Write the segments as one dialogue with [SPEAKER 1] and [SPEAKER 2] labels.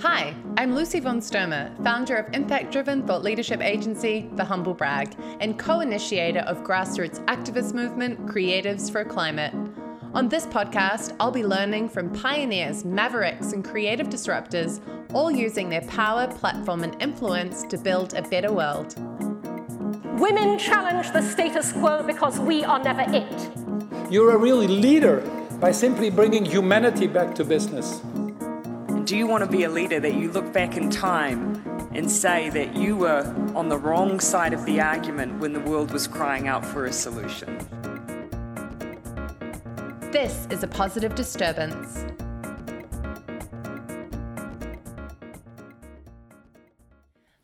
[SPEAKER 1] Hi, I'm Lucy von Sturmer, founder of impact driven thought leadership agency, The Humble Brag, and co initiator of grassroots activist movement Creatives for Climate. On this podcast, I'll be learning from pioneers, mavericks, and creative disruptors, all using their power, platform, and influence to build a better world.
[SPEAKER 2] Women challenge the status quo because we are never it.
[SPEAKER 3] You're a really leader by simply bringing humanity back to business.
[SPEAKER 4] Do you want to be a leader that you look back in time and say that you were on the wrong side of the argument when the world was crying out for a solution?
[SPEAKER 1] This is a positive disturbance.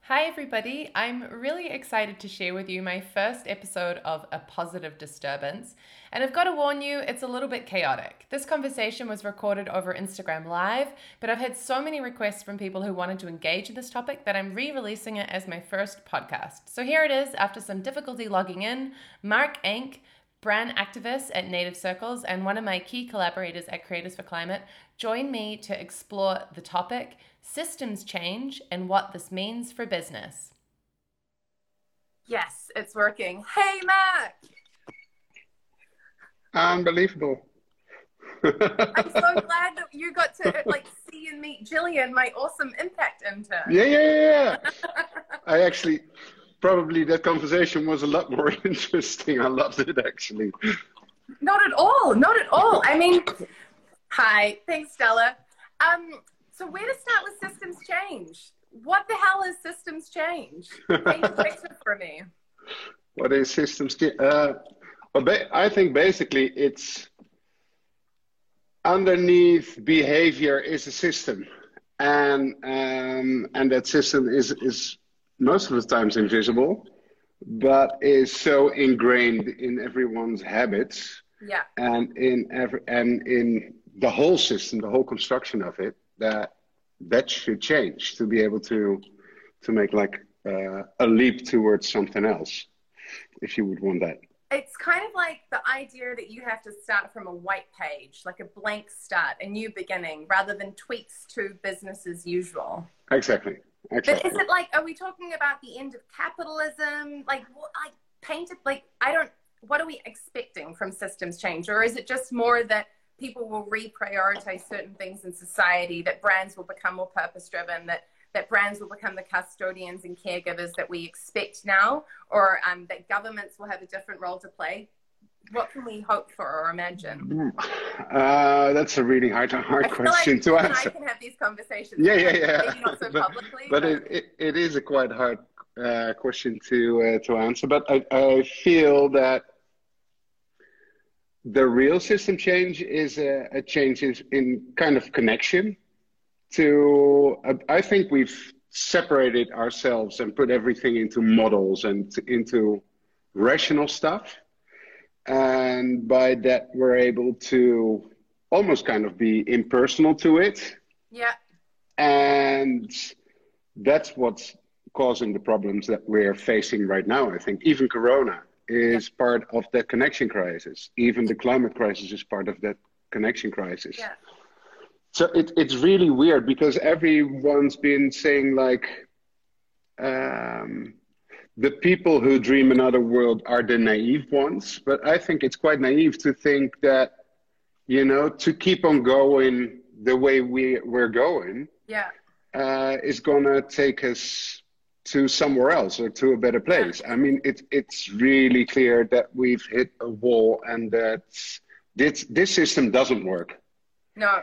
[SPEAKER 1] Hi, everybody. I'm really excited to share with you my first episode of A Positive Disturbance. And I've got to warn you, it's a little bit chaotic. This conversation was recorded over Instagram Live, but I've had so many requests from people who wanted to engage in this topic that I'm re releasing it as my first podcast. So here it is after some difficulty logging in. Mark Ank, brand activist at Native Circles and one of my key collaborators at Creatives for Climate, join me to explore the topic systems change and what this means for business. Yes, it's working. Hey, Mark.
[SPEAKER 5] Unbelievable.
[SPEAKER 1] I'm so glad that you got to like see and meet Jillian, my awesome impact intern.
[SPEAKER 5] Yeah, yeah, yeah. I actually probably that conversation was a lot more interesting. I loved it actually.
[SPEAKER 1] Not at all. Not at all. I mean, hi. Thanks, Stella. Um, so where to start with systems change? What the hell is systems change? Picture for me.
[SPEAKER 5] What is systems change? Uh, well, I think basically it's underneath behavior is a system, and um, and that system is is most of the times invisible, but is so ingrained in everyone's habits.
[SPEAKER 1] Yeah.
[SPEAKER 5] And in every and in the whole system, the whole construction of it, that that should change to be able to to make like uh, a leap towards something else, if you would want that
[SPEAKER 1] it's kind of like the idea that you have to start from a white page, like a blank start, a new beginning, rather than tweaks to business as usual.
[SPEAKER 5] Exactly. exactly.
[SPEAKER 1] But is it like, are we talking about the end of capitalism? Like, like painted, like, I don't, what are we expecting from systems change? Or is it just more that people will reprioritize certain things in society, that brands will become more purpose driven, that that brands will become the custodians and caregivers that we expect now, or um, that governments will have a different role to play? What can we hope for or imagine?
[SPEAKER 5] Uh, that's a really hard, hard question
[SPEAKER 1] like
[SPEAKER 5] to answer.
[SPEAKER 1] I can have these conversations.
[SPEAKER 5] Yeah, yeah, yeah.
[SPEAKER 1] Maybe not so
[SPEAKER 5] but,
[SPEAKER 1] publicly.
[SPEAKER 5] But, but it, it, it is a quite hard uh, question to uh, to answer. But I, I feel that the real system change is a, a change in, in kind of connection to i think we've separated ourselves and put everything into models and into rational stuff. And by that we're able to almost kind of be impersonal to it.
[SPEAKER 1] Yeah.
[SPEAKER 5] And that's what's causing the problems that we're facing right now i think. Even corona is yeah. part of that connection crisis. Even the climate crisis is part of that connection crisis.
[SPEAKER 1] Yeah
[SPEAKER 5] so it, it's really weird because everyone's been saying like um, the people who dream another world are the naive ones. But i think it's quite naive to think that you know to keep on going the way we we're going
[SPEAKER 1] yeah.
[SPEAKER 5] uh, is gonna take us to somewhere else or to a better place. I mean it, it's really clear that we've hit a wall and that this this system doesn't work.
[SPEAKER 1] No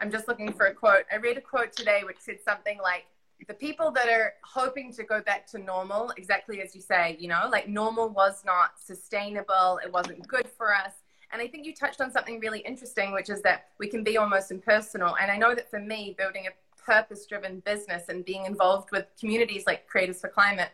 [SPEAKER 1] I'm just looking for a quote. I read a quote today which said something like, the people that are hoping to go back to normal, exactly as you say, you know, like normal was not sustainable, it wasn't good for us. And I think you touched on something really interesting, which is that we can be almost impersonal. And I know that for me, building a purpose driven business and being involved with communities like Creatives for Climate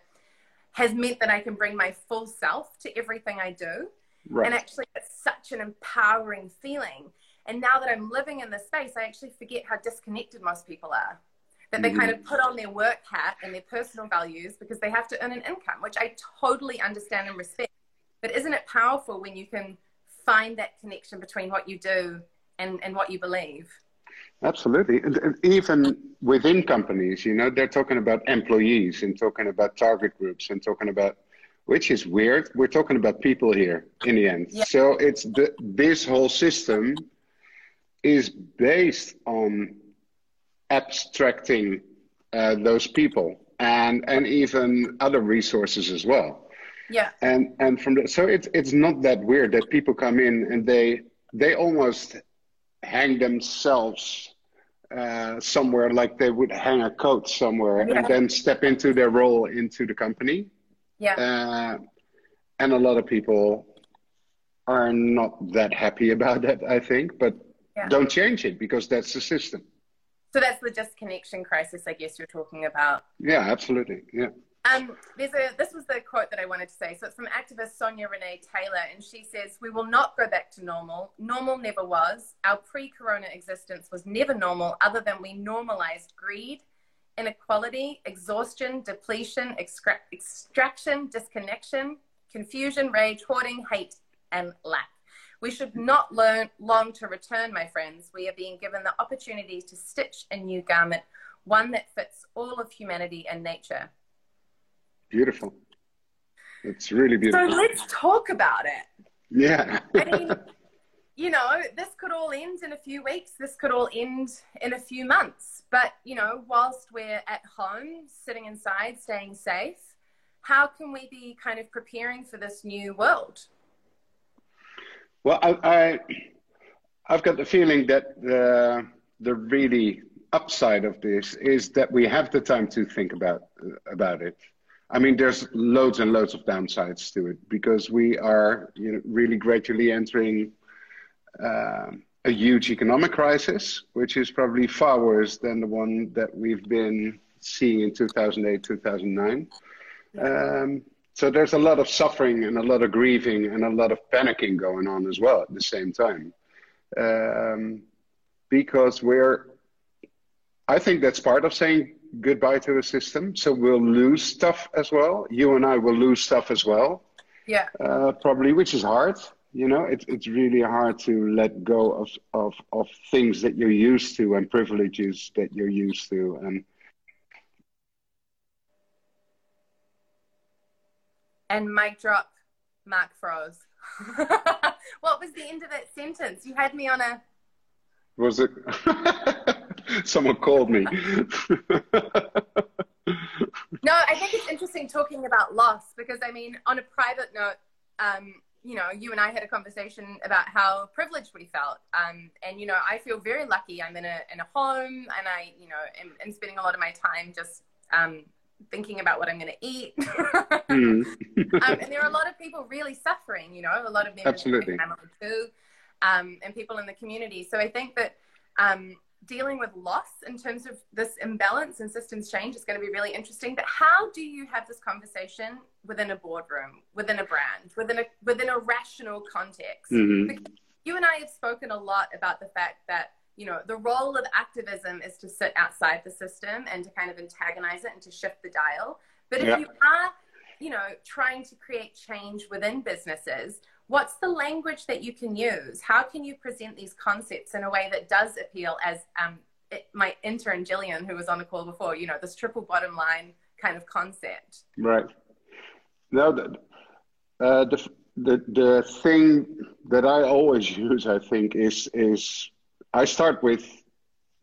[SPEAKER 1] has meant that I can bring my full self to everything I do. Right. And actually, it's such an empowering feeling. And now that I'm living in this space, I actually forget how disconnected most people are. That they mm-hmm. kind of put on their work hat and their personal values because they have to earn an income, which I totally understand and respect. But isn't it powerful when you can find that connection between what you do and, and what you believe?
[SPEAKER 5] Absolutely. And even within companies, you know, they're talking about employees and talking about target groups and talking about, which is weird. We're talking about people here in the end. Yeah. So it's the, this whole system is based on abstracting uh, those people and and even other resources as well.
[SPEAKER 1] Yeah.
[SPEAKER 5] And and from the, so it's it's not that weird that people come in and they they almost hang themselves uh, somewhere like they would hang a coat somewhere yeah. and then step into their role into the company.
[SPEAKER 1] Yeah.
[SPEAKER 5] Uh, and a lot of people are not that happy about that, I think, but yeah. don't change it because that's the system.
[SPEAKER 1] So that's the disconnection crisis, I guess you're talking about.
[SPEAKER 5] Yeah, absolutely. Yeah.
[SPEAKER 1] Um, there's a this was the quote that I wanted to say. So it's from activist Sonya Renee Taylor, and she says, "We will not go back to normal. Normal never was. Our pre-corona existence was never normal, other than we normalized greed, inequality, exhaustion, depletion, extra- extraction, disconnection, confusion, rage, hoarding, hate, and lack. We should not learn long to return, my friends. We are being given the opportunity to stitch a new garment, one that fits all of humanity and nature."
[SPEAKER 5] Beautiful. It's really beautiful.
[SPEAKER 1] So let's talk about it.
[SPEAKER 5] Yeah.
[SPEAKER 1] I mean, you know, this could all end in a few weeks. This could all end in a few months. But, you know, whilst we're at home, sitting inside, staying safe, how can we be kind of preparing for this new world?
[SPEAKER 5] Well, I, I I've got the feeling that the the really upside of this is that we have the time to think about about it. I mean, there's loads and loads of downsides to it because we are you know, really gradually entering uh, a huge economic crisis, which is probably far worse than the one that we've been seeing in 2008, 2009. Um, so there's a lot of suffering and a lot of grieving and a lot of panicking going on as well at the same time. Um, because we're, I think that's part of saying goodbye to the system. So we'll lose stuff as well. You and I will lose stuff as well.
[SPEAKER 1] Yeah.
[SPEAKER 5] Uh, probably, which is hard. You know, it's it's really hard to let go of, of of things that you're used to and privileges that you're used to and.
[SPEAKER 1] And mic drop, Mark froze. what was the end of that sentence? You had me on a.
[SPEAKER 5] Was it? Someone called me. no,
[SPEAKER 1] I think it's interesting talking about loss because, I mean, on a private note, um, you know, you and I had a conversation about how privileged we felt. Um, and, you know, I feel very lucky. I'm in a, in a home and I, you know, am, am spending a lot of my time just um, thinking about what I'm going to eat. mm. um, and there are a lot of people really suffering, you know, a lot of members
[SPEAKER 5] Absolutely.
[SPEAKER 1] of my family too, um, and people in the community. So I think that um, dealing with loss in terms of this imbalance and systems change is going to be really interesting. But how do you have this conversation within a boardroom, within a brand, within a within a rational context?
[SPEAKER 5] Mm-hmm.
[SPEAKER 1] You and I have spoken a lot about the fact that you know the role of activism is to sit outside the system and to kind of antagonize it and to shift the dial. But if yeah. you are, you know, trying to create change within businesses, what's the language that you can use? How can you present these concepts in a way that does appeal as um, it, my intern Jillian, who was on the call before, you know, this triple bottom line kind of concept?
[SPEAKER 5] Right. Now, the, uh, the, the, the thing that I always use, I think, is, is I start with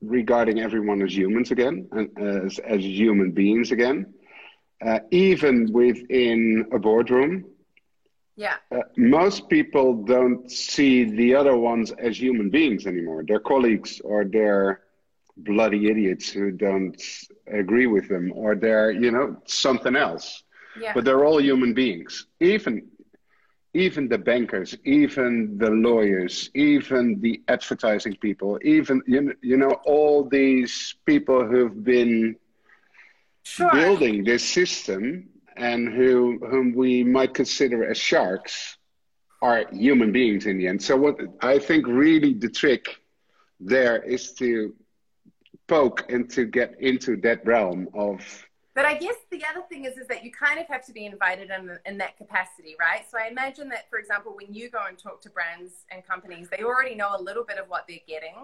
[SPEAKER 5] regarding everyone as humans again and as, as human beings again. Uh, even within a boardroom,
[SPEAKER 1] yeah.
[SPEAKER 5] Uh, most people don't see the other ones as human beings anymore. They're colleagues or they're bloody idiots who don't agree with them or they're, you know, something else.
[SPEAKER 1] Yeah.
[SPEAKER 5] But they're all human beings. Even even the bankers, even the lawyers, even the advertising people, even you you know all these people who've been
[SPEAKER 1] sure.
[SPEAKER 5] building this system and who whom we might consider as sharks are human beings in the end. So what I think really the trick there is to poke and to get into that realm of
[SPEAKER 1] but I guess the other thing is, is that you kind of have to be invited in, in that capacity, right? So I imagine that, for example, when you go and talk to brands and companies, they already know a little bit of what they're getting.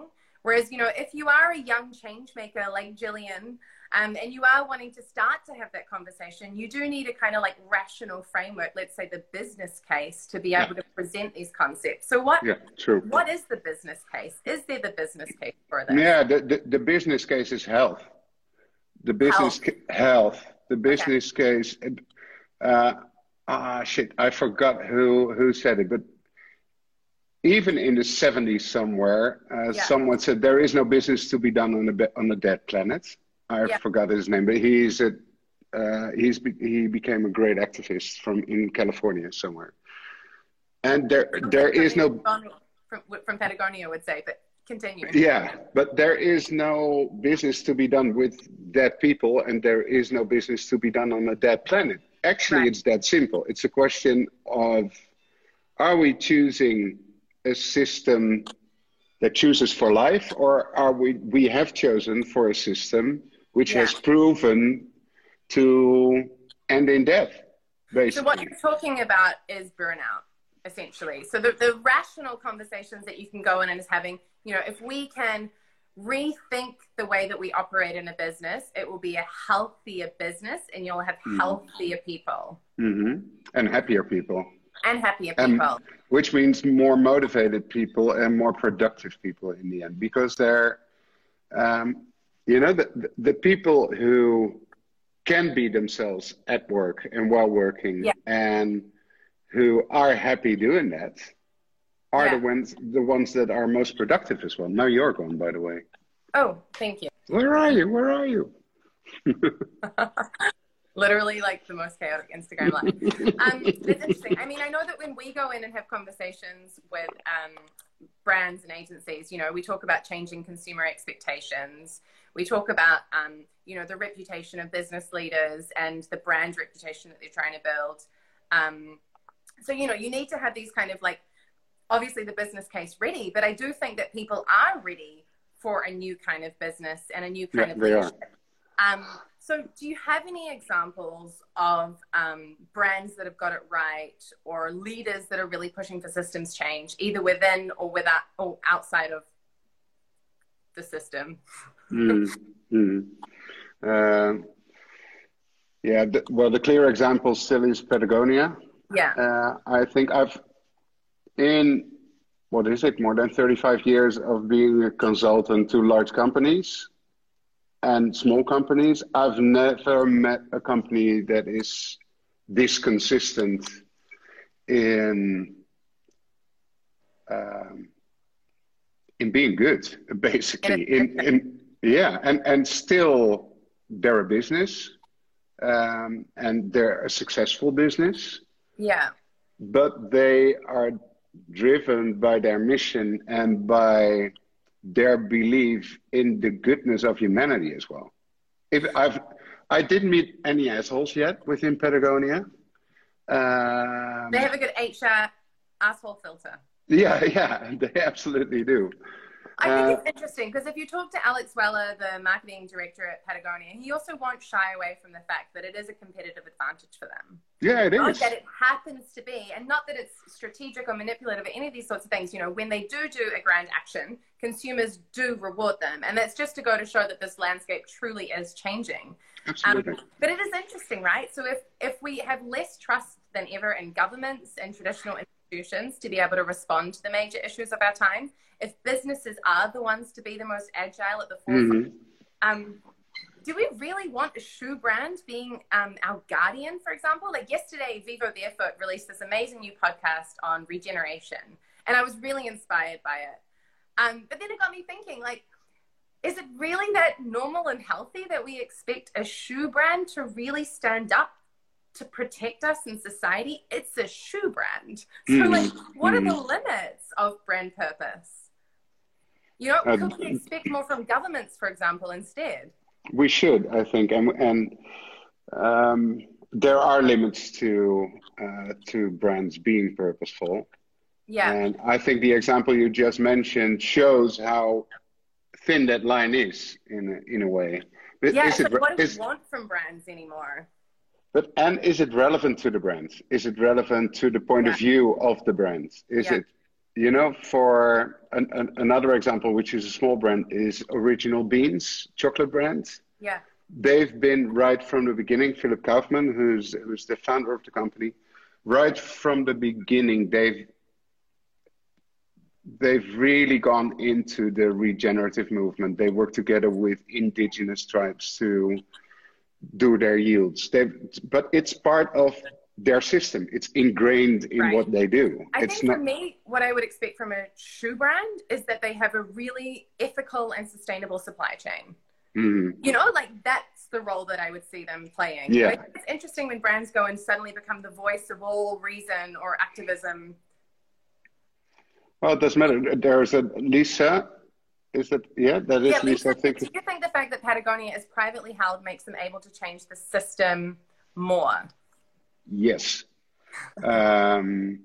[SPEAKER 1] Whereas, you know, if you are a young change maker like Jillian, um, and you are wanting to start to have that conversation, you do need a kind of like rational framework, let's say the business case, to be able to present these concepts. So, what?
[SPEAKER 5] Yeah, true.
[SPEAKER 1] What is the business case? Is there the business case for this?
[SPEAKER 5] Yeah, the, the, the business case is health. The business health. Health. The business okay. case. Uh, ah, shit! I forgot who who said it, but even in the 70s somewhere, uh, yeah. someone said there is no business to be done on a on a dead planet. I yeah. forgot his name, but he's a uh, he's he became a great activist from in California somewhere. And there from there is no
[SPEAKER 1] from, from Patagonia would say, but continue.
[SPEAKER 5] Yeah, but there is no business to be done with dead people, and there is no business to be done on a dead planet. Actually, right. it's that simple. It's a question of are we choosing a system that chooses for life, or are we we have chosen for a system which yeah. has proven to end in death? Basically.
[SPEAKER 1] So what you're talking about is burnout, essentially. So the, the rational conversations that you can go in and is having, you know, if we can rethink the way that we operate in a business, it will be a healthier business and you'll have mm-hmm. healthier people.
[SPEAKER 5] Mm-hmm. And happier people
[SPEAKER 1] and happier people.
[SPEAKER 5] Which means more motivated people and more productive people in the end, because they're, um, you know, the, the people who can be themselves at work and while working yeah. and who are happy doing that are yeah. the ones the ones that are most productive as well. Now you're gone, by the way.
[SPEAKER 1] Oh, thank you.
[SPEAKER 5] Where are you? Where are you?
[SPEAKER 1] literally like the most chaotic Instagram life. Um, it's interesting. I mean, I know that when we go in and have conversations with um, brands and agencies, you know, we talk about changing consumer expectations. We talk about, um, you know, the reputation of business leaders and the brand reputation that they're trying to build. Um, so, you know, you need to have these kind of like, obviously the business case ready, but I do think that people are ready for a new kind of business and a new kind yeah, of leadership. Um, so, do you have any examples of um, brands that have got it right, or leaders that are really pushing for systems change, either within or without or outside of the system?
[SPEAKER 5] mm, mm. Uh, yeah, the, well, the clear example still is Patagonia.
[SPEAKER 1] Yeah,
[SPEAKER 5] uh, I think I've in what is it more than 35 years of being a consultant to large companies and small companies. I've never met a company that is this consistent in um, in being good, basically. In, in yeah, and and still they're a business, um, and they're a successful business.
[SPEAKER 1] Yeah,
[SPEAKER 5] but they are driven by their mission and by their belief in the goodness of humanity as well. If I've, I didn't meet any assholes yet within Patagonia.
[SPEAKER 1] Um, they have a good HR asshole filter.
[SPEAKER 5] Yeah, yeah, they absolutely do.
[SPEAKER 1] I think uh, it's interesting because if you talk to Alex Weller, the marketing director at Patagonia, he also won't shy away from the fact that it is a competitive advantage for them.
[SPEAKER 5] Yeah, it not
[SPEAKER 1] is. That it happens to be, and not that it's strategic or manipulative or any of these sorts of things. You know, when they do do a grand action, consumers do reward them, and that's just to go to show that this landscape truly is changing.
[SPEAKER 5] Absolutely. Um,
[SPEAKER 1] but it is interesting, right? So if if we have less trust than ever in governments and traditional institutions to be able to respond to the major issues of our time, if businesses are the ones to be the most agile at the forefront, mm-hmm. um, do we really want a shoe brand being um, our guardian, for example? Like yesterday, Vivo Barefoot released this amazing new podcast on regeneration, and I was really inspired by it. Um, but then it got me thinking, like, is it really that normal and healthy that we expect a shoe brand to really stand up to protect us in society? It's a shoe brand. So, mm. like, what mm. are the mm. limits of brand purpose? You know, um, could we expect more from governments, for example, instead?
[SPEAKER 5] We should, I think, and and um, there are limits to uh, to brands being purposeful.
[SPEAKER 1] Yeah.
[SPEAKER 5] And I think the example you just mentioned shows how thin that line is in a, in a way.
[SPEAKER 1] Yeah, is it, what do we want from brands anymore?
[SPEAKER 5] But and is it relevant to the brands? Is it relevant to the point yeah. of view of the brands? Is yeah. it you know, for an, an, another example, which is a small brand, is Original Beans chocolate brand.
[SPEAKER 1] Yeah.
[SPEAKER 5] They've been right from the beginning. Philipp Kauffmann, who's who's the founder of the company, right from the beginning, they've they've really gone into the regenerative movement. They work together with indigenous tribes to do their yields. They've, but it's part of their system. It's ingrained in right. what they do.
[SPEAKER 1] I
[SPEAKER 5] it's
[SPEAKER 1] think not... for me, what I would expect from a shoe brand is that they have a really ethical and sustainable supply chain.
[SPEAKER 5] Mm-hmm.
[SPEAKER 1] You know, like that's the role that I would see them playing.
[SPEAKER 5] Yeah.
[SPEAKER 1] Like, it's interesting when brands go and suddenly become the voice of all reason or activism.
[SPEAKER 5] Well, it doesn't matter. There's a Lisa. Is that yeah? That is
[SPEAKER 1] yeah,
[SPEAKER 5] Lisa.
[SPEAKER 1] Lisa do you think the fact that Patagonia is privately held makes them able to change the system more?
[SPEAKER 5] Yes. Um,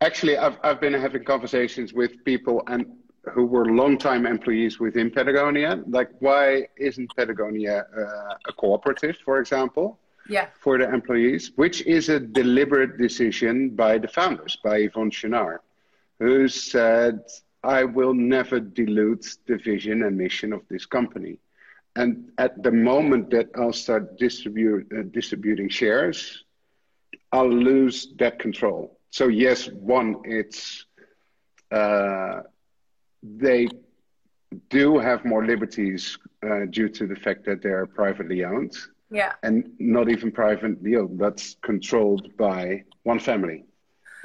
[SPEAKER 5] actually, I've, I've been having conversations with people and who were long-time employees within Patagonia. Like, why isn't Patagonia uh, a cooperative, for example?
[SPEAKER 1] Yeah.
[SPEAKER 5] For the employees, which is a deliberate decision by the founders, by Yvon Chouinard, who said, I will never dilute the vision and mission of this company. And at the moment that I'll start distribute, uh, distributing shares, I'll lose that control. So yes, one, it's uh, they do have more liberties uh, due to the fact that they're privately owned.
[SPEAKER 1] Yeah.
[SPEAKER 5] And not even privately owned, that's controlled by one family.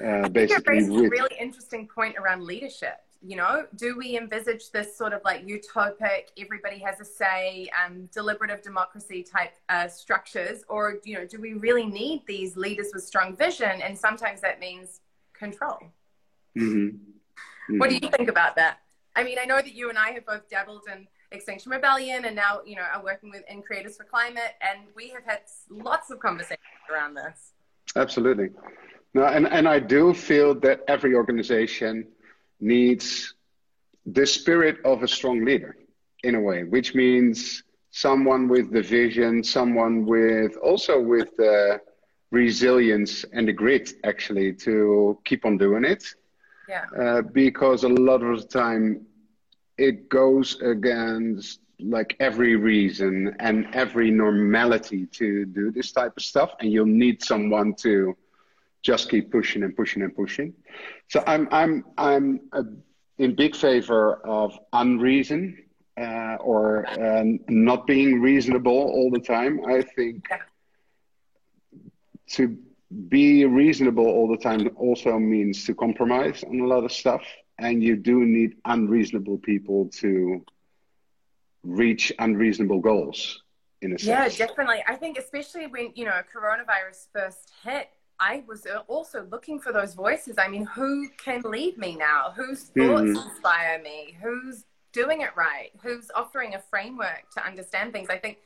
[SPEAKER 1] Uh, basically, you raised a really interesting point around leadership you know do we envisage this sort of like utopic everybody has a say um, deliberative democracy type uh, structures? Or you know do we really need these leaders with strong vision? And sometimes that means control.
[SPEAKER 5] Mm-hmm. Mm-hmm.
[SPEAKER 1] what do you think about that? I mean i know that you and i have both dabbled in extinction rebellion and now you know are working with in creatives for climate and we have had lots of conversations around this.
[SPEAKER 5] Absolutely. No and, and i do feel that every organization needs the spirit of a strong leader in a way, which means someone with the vision, someone with also with the resilience and the grit actually to keep on doing it.
[SPEAKER 1] Yeah.
[SPEAKER 5] Uh, because a lot of the time it goes against like every reason and every normality to do this type of stuff, and you'll need someone to just keep pushing and pushing and pushing. So I'm I'm I'm a, in big favor of unreason uh, or uh, not being reasonable all the time. I think to be reasonable all the time also means to compromise on a lot of stuff, and you do need unreasonable people to reach unreasonable goals. In a sense.
[SPEAKER 1] Yeah, definitely. I think especially when you know coronavirus first hit, I was also looking for those voices. I mean, who can lead me now? Whose thoughts mm. inspire me? Who's doing it right? Who's offering a framework to understand things? I think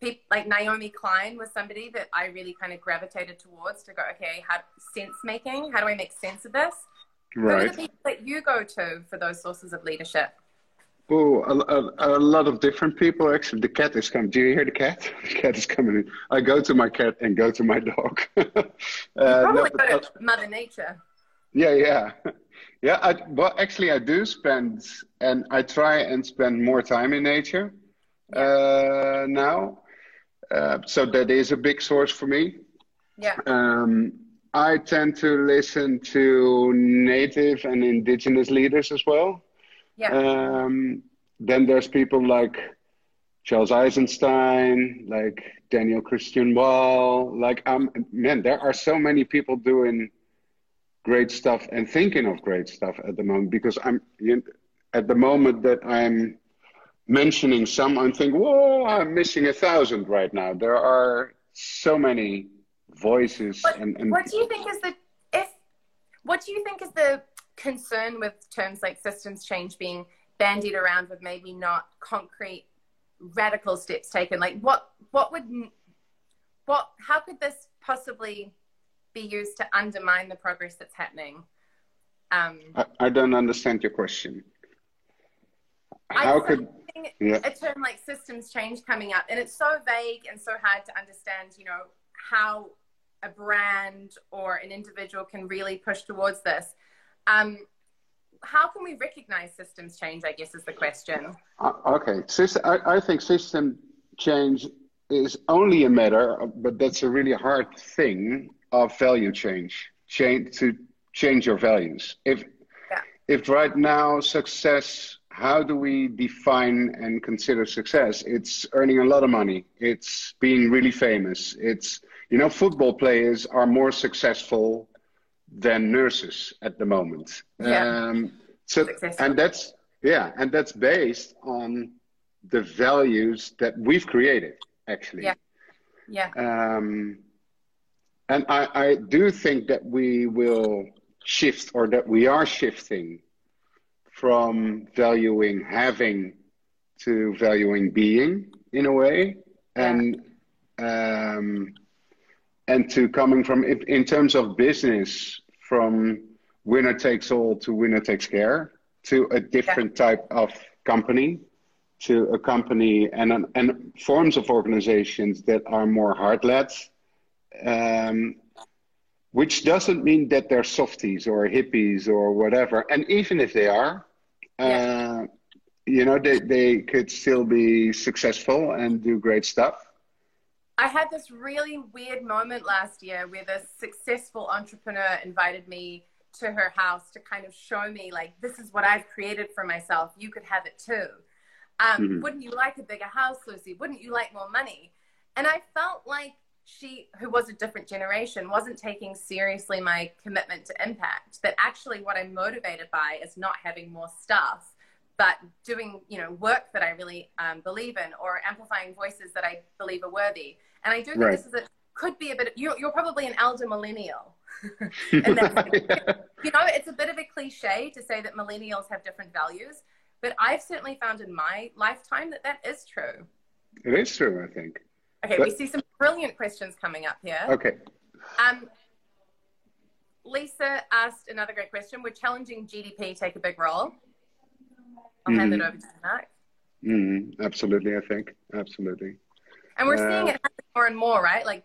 [SPEAKER 1] people like Naomi Klein was somebody that I really kind of gravitated towards to go, okay, how sense making? How do I make sense of this?
[SPEAKER 5] Right.
[SPEAKER 1] Who are the people that you go to for those sources of leadership?
[SPEAKER 5] Oh, a, a, a, lot of different people. Actually, the cat is coming. Do you hear the cat? The cat is coming in. I go to my cat and go to my dog. uh,
[SPEAKER 1] probably no, go to Mother Nature.
[SPEAKER 5] Yeah, yeah, yeah. I, well, actually, I do spend, and I try and spend more time in nature uh, now. Uh, so that is a big source for me.
[SPEAKER 1] Yeah.
[SPEAKER 5] Um, I tend to listen to native and indigenous leaders as well.
[SPEAKER 1] Yeah.
[SPEAKER 5] Um, then there's people like Charles Eisenstein, like Daniel Christian Wahl. Like, um, man, there are so many people doing great stuff and thinking of great stuff at the moment because I'm you know, at the moment that I'm mentioning some, I'm thinking, whoa, I'm missing a thousand right now. There are so many voices.
[SPEAKER 1] What,
[SPEAKER 5] and, and
[SPEAKER 1] what do you think is the if? What do you think is the concern with terms like systems change being bandied around with maybe not concrete radical steps taken. Like what what would what how could this possibly be used to undermine the progress that's happening? Um,
[SPEAKER 5] I, I don't understand your question. How could
[SPEAKER 1] yeah. a term like systems change coming up and it's so vague and so hard to understand you know how a brand or an individual can really push towards this um, how can we recognize systems change? I guess is the question.
[SPEAKER 5] Uh, okay, system, I, I think system change is only a matter, of, but that's a really hard thing of value change. Change to change your values. If
[SPEAKER 1] Yeah.
[SPEAKER 5] if right now success, how do we define and consider success? It's earning a lot of money. It's being really famous. It's you know football players are more successful than nurses at the moment.
[SPEAKER 1] Yeah.
[SPEAKER 5] Um, so and that's yeah, and that's based on the values that we've created actually.
[SPEAKER 1] Yeah. Yeah.
[SPEAKER 5] Um, and I, I do think that we will shift or that we are shifting from valuing having to valuing being in a way and um, and to coming from in, in terms of business from winner takes all to winner takes care to a different type of company to a company and and forms of organizations that are more heart led um, which doesn't mean that they're softies or hippies or whatever. And even if they are,
[SPEAKER 1] Yeah.
[SPEAKER 5] uh, you know, they, they could still be successful and do great stuff.
[SPEAKER 1] I had this really weird moment last year where this successful entrepreneur invited me to her house to kind of show me, like, this is what I've created for myself. You could have it too. Um,
[SPEAKER 5] Mhm.
[SPEAKER 1] Wouldn't you like a bigger house, Lucy? Wouldn't you like more money? And I felt like she, who was a different generation, wasn't taking seriously my commitment to impact. That actually, what I'm motivated by is not having more stuff, but doing, you know, work that I really um, believe in, or amplifying voices that I believe are worthy. And I do think
[SPEAKER 5] Right.
[SPEAKER 1] this is a could be a bit. You're, you're probably an elder millennial. and that's, you know, it's a bit of a cliche to say that millennials have different values, but I've certainly found in my lifetime that that is true.
[SPEAKER 5] It is true, I think.
[SPEAKER 1] Okay,
[SPEAKER 5] But-
[SPEAKER 1] we see some brilliant questions coming up here.
[SPEAKER 5] Okay.
[SPEAKER 1] Um, Lisa asked another great question. Would challenging GDP take a big role? I'll hand it
[SPEAKER 5] Mhm.
[SPEAKER 1] over to Mark.
[SPEAKER 5] Mm, absolutely, I think. Absolutely.
[SPEAKER 1] And we're
[SPEAKER 5] Uh,
[SPEAKER 1] seeing it happen more and more, right? Like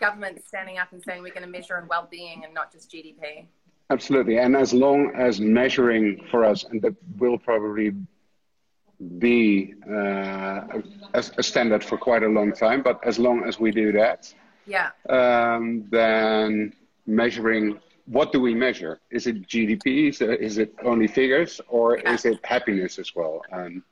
[SPEAKER 1] governments standing up and saying we're going to measure in well-being and not just GDP.
[SPEAKER 5] Absolutely. And as long as measuring for us, and that will probably be uh, a, a standard for quite a long time, but as long as we do that,
[SPEAKER 1] Yeah,
[SPEAKER 5] um, then measuring what do we measure? Is it GDP? Is it, is it only figures, or
[SPEAKER 1] Yeah.
[SPEAKER 5] is it happiness as well? And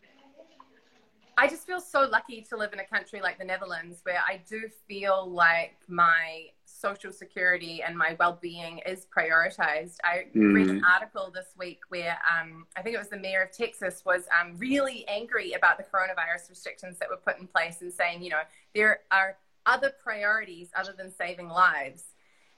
[SPEAKER 1] I just feel so lucky to live in a country like the Netherlands where I do feel like my social security and my well-being is prioritized. I read an article this week where um, I think it was the mayor of Texas was um, really angry about the coronavirus restrictions that were put in place and saying, you know, there are other priorities other than saving lives.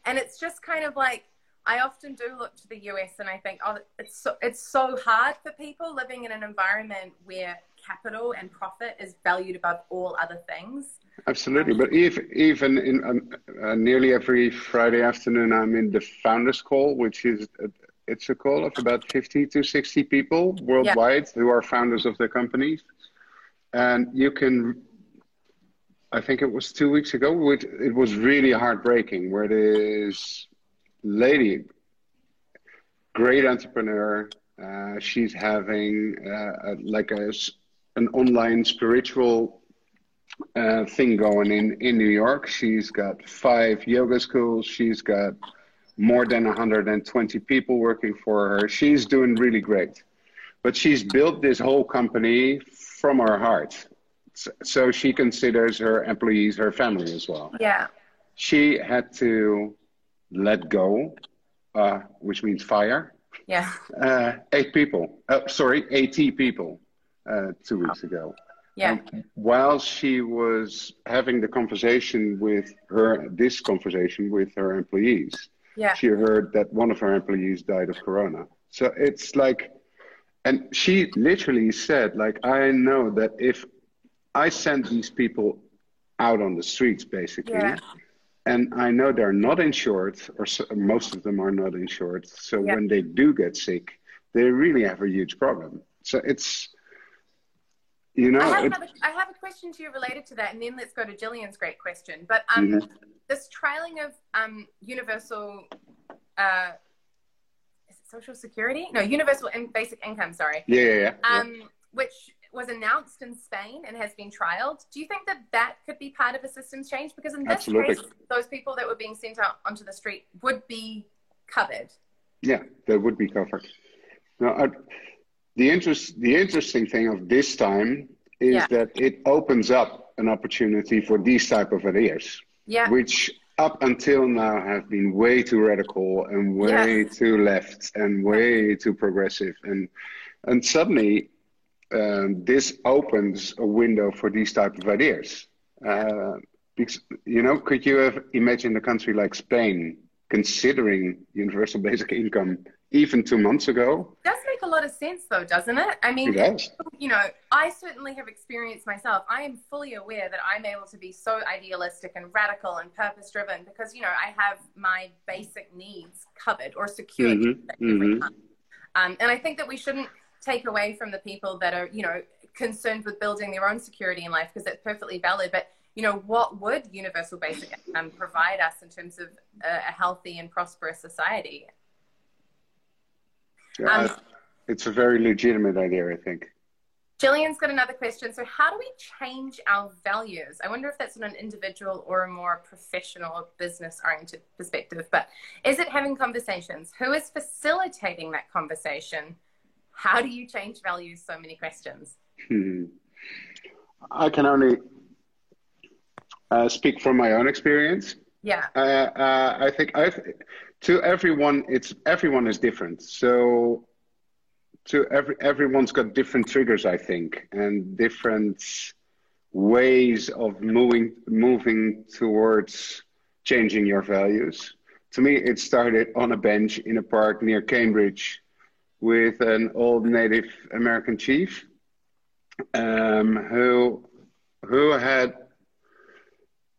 [SPEAKER 1] And it's just kind of like I often do look to the US and I think, oh, it's so, it's so hard for people living in an environment where capital and profit is valued above all other things.
[SPEAKER 5] Absolutely, but even even in um, uh, nearly every Friday afternoon, I'm in the founders call, which is uh, it's a call of about fifty to sixty people worldwide who are founders of their companies, and you can. I think it was two weeks ago. Which it was really heartbreaking. Where this lady, great entrepreneur, uh, she's having uh, a- like a an online spiritual uh, thing going in in New York. She's got five yoga schools. She's got more than 120 people working for her. She's doing really great, but she's built this whole company from her heart. So she considers her employees her family as well.
[SPEAKER 1] Yeah.
[SPEAKER 5] She had to let go, uh, which means fire,
[SPEAKER 1] Yeah.
[SPEAKER 5] uh, eight people. Uh, sorry, 80 people uh, two weeks ago.
[SPEAKER 1] Yeah.
[SPEAKER 5] And while she was having the conversation with her, this conversation with her employees,
[SPEAKER 1] Yeah.
[SPEAKER 5] she heard that one of her employees died of corona. So it's like, and she literally said, like, I know that if I send these people out on the streets, basically,
[SPEAKER 1] Yeah.
[SPEAKER 5] And I know they're not insured, or so, most of them are not insured. So
[SPEAKER 1] Yeah.
[SPEAKER 5] when they do get sick, they really have a huge problem. So it's, you know,
[SPEAKER 1] I have, another, I have a question to you related to that, and then let's go to Jillian's great question. But um,
[SPEAKER 5] Mhm.
[SPEAKER 1] this trialing of um, universal uh, social security, no, universal in, basic income. Sorry.
[SPEAKER 5] Yeah, yeah, yeah.
[SPEAKER 1] Um, which was announced in Spain and has been trialed. Do you think that that could be part of a systems change? Because in this
[SPEAKER 5] Absolutely.
[SPEAKER 1] case, those people that were being sent out onto the street would be covered.
[SPEAKER 5] Yeah, they would be covered. Now, I, the interest, the interesting thing of this time is
[SPEAKER 1] Yeah.
[SPEAKER 5] that it opens up an opportunity for these type of ideas,
[SPEAKER 1] Yeah.
[SPEAKER 5] which up until now have been way too radical and way
[SPEAKER 1] Yes.
[SPEAKER 5] too left and way too progressive, and and suddenly um, this opens a window for these type of ideas. Uh, because you know, could you have imagined a country like Spain considering universal basic income even two months ago?
[SPEAKER 1] does make a lot of sense though, doesn't it? I mean,
[SPEAKER 5] It
[SPEAKER 1] you know, I certainly have experienced myself. I am fully aware that I'm able to be so idealistic and radical and purpose driven because, you know, I have my basic needs covered or secured.
[SPEAKER 5] Mhm,
[SPEAKER 1] every
[SPEAKER 5] mhm.
[SPEAKER 1] Um, and I think that we shouldn't take away from the people that are, you know, concerned with building their own security in life because that's perfectly valid. But, you know, what would universal basic income provide us in terms of a, healthy and prosperous society?
[SPEAKER 5] Yeah,
[SPEAKER 1] Um,
[SPEAKER 5] it's a very legitimate idea, I think.
[SPEAKER 1] Jillian's got another question. So, how do we change our values? I wonder if that's on an individual or a more professional or business oriented perspective. But is it having conversations? Who is facilitating that conversation? How do you change values? So many questions.
[SPEAKER 5] Hmm. I can only uh, speak from my own experience.
[SPEAKER 1] Yeah.
[SPEAKER 5] Uh, uh, I think I've, to everyone, it's everyone is different. So to every everyone's got different triggers, I think, and different ways of moving moving towards changing your values. To me, it started on a bench in a park near Cambridge with an old Native American chief um, who who had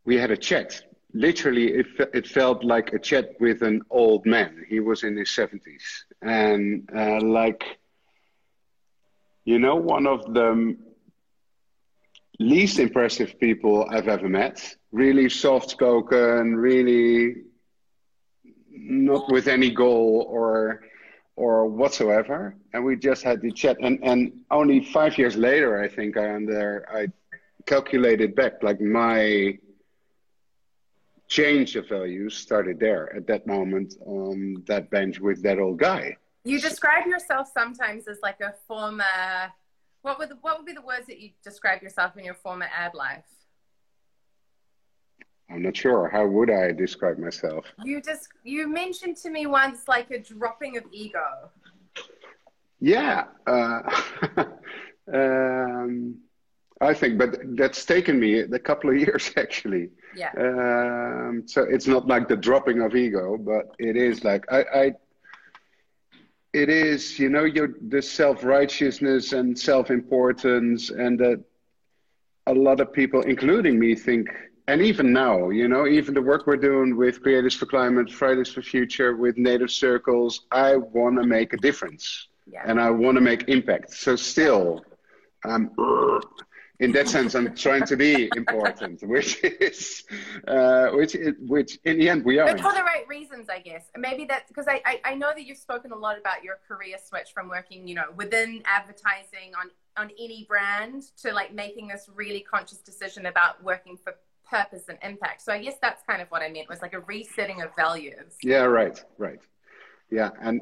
[SPEAKER 5] we had a chat. Literally, it it felt like a chat with an old man. He was in his seventies, and uh, like you know, one of the least impressive people I've ever met. Really soft spoken, really not with any goal or or whatsoever. And we just had the chat. And and only five years later, I think I under I calculated back like my change of values started there at that moment on that bench with that old guy.
[SPEAKER 1] You describe yourself sometimes as like a former. What would what would be the words that you describe yourself in your former ad life?
[SPEAKER 5] I'm not sure. How would I describe myself?
[SPEAKER 1] You just you mentioned to me once like a dropping of ego.
[SPEAKER 5] Yeah. Uh, um, I think, but that's taken me a couple of years actually.
[SPEAKER 1] Yeah.
[SPEAKER 5] Um, so it's not like the dropping of ego, but it is like I, I it is, you know, your the self righteousness and self importance, and that a lot of people, including me, think, and even now, you know, even the work we're doing with Creatives for Climate, Fridays for Future, with Native Circles, I want to make a difference,
[SPEAKER 1] Yeah.
[SPEAKER 5] and I want to make impact. So still, um, in that sense, I'm trying to be important, which is, uh, which, is, which in the end we are.
[SPEAKER 1] But for the right reasons, I guess. Maybe that's because I, I, I know that you've spoken a lot about your career switch from working, you know, within advertising on, on any brand to like making this really conscious decision about working for purpose and impact. So I guess that's kind of what I meant was like a resetting of values.
[SPEAKER 5] Yeah, right, right. Yeah, and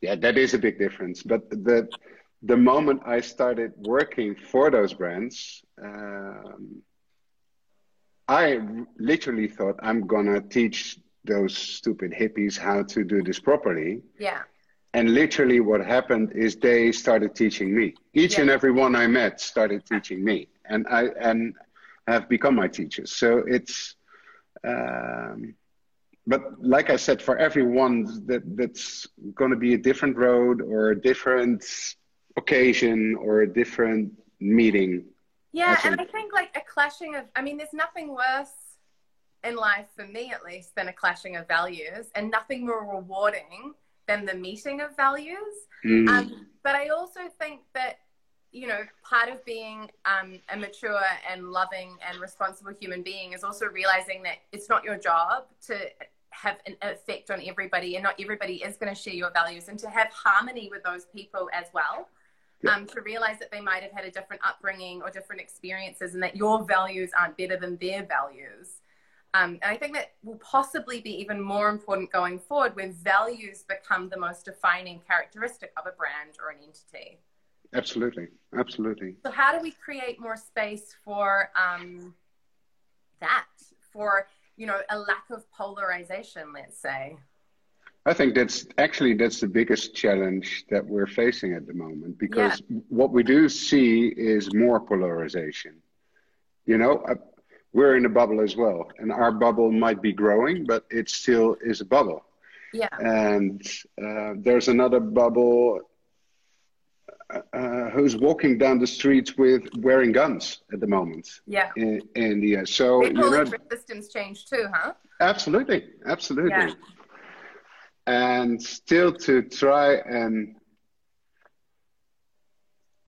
[SPEAKER 5] yeah, that is a big difference. But the the moment I started working for those brands, um, I literally thought I'm gonna teach those stupid hippies how to do this properly.
[SPEAKER 1] Yeah.
[SPEAKER 5] And literally, what happened is they started teaching me. Each and
[SPEAKER 1] Yeah.
[SPEAKER 5] every one I met started teaching me, and I and have become my teachers. So it's, um, but like I said, for everyone that that's going to be a different road or a different occasion or a different meeting.
[SPEAKER 1] Yeah,
[SPEAKER 5] Awesome.
[SPEAKER 1] and I think like a clashing of, I mean, there's nothing worse in life for me at least than a clashing of values, and nothing more rewarding than the meeting of values.
[SPEAKER 5] Mm.
[SPEAKER 1] Um, but I also think that, you know, part of being um, a mature and loving and responsible human being is also realizing that it's not your job to have an effect on everybody and not everybody is going to share your values and to have harmony with those people as well um, to realize that they might have had a different upbringing or different experiences and that your values aren't better than their values. Um, and i think that will possibly be even more important going forward when values become the most defining characteristic of a brand or an entity
[SPEAKER 5] absolutely. Absolutely.
[SPEAKER 1] So how do we create more space for um, that? For you know a lack of polarization let's say.
[SPEAKER 5] I think that's actually that's the biggest challenge that we're facing at the moment because yeah. what we do see is more polarization. You know uh, we're in a bubble as well and our bubble might be growing but it still is a bubble.
[SPEAKER 1] Yeah.
[SPEAKER 5] And uh, there's another bubble uh, who's walking down the streets with wearing guns at the moment.
[SPEAKER 1] Yeah.
[SPEAKER 5] In, in the uh, so
[SPEAKER 1] systems change too, huh?
[SPEAKER 5] Absolutely, absolutely. Yeah. And still to try and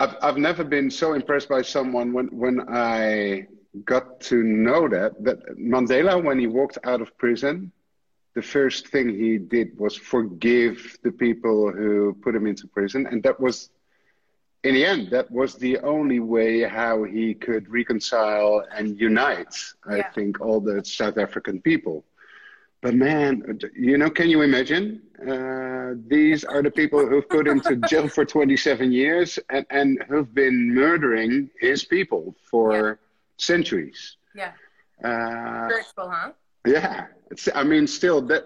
[SPEAKER 5] I've I've never been so impressed by someone when when I got to know that that Mandela when he walked out of prison the first thing he did was forgive the people who put him into prison and that was in the end, that was the only way how he could reconcile and unite, yeah. I think, all the South African people. But man, you know, can you imagine? Uh, these are the people who've put into jail for 27 years and, and who've been murdering his people for yeah. centuries.
[SPEAKER 1] Yeah. Uh, huh?
[SPEAKER 5] Yeah. It's, I mean, still that,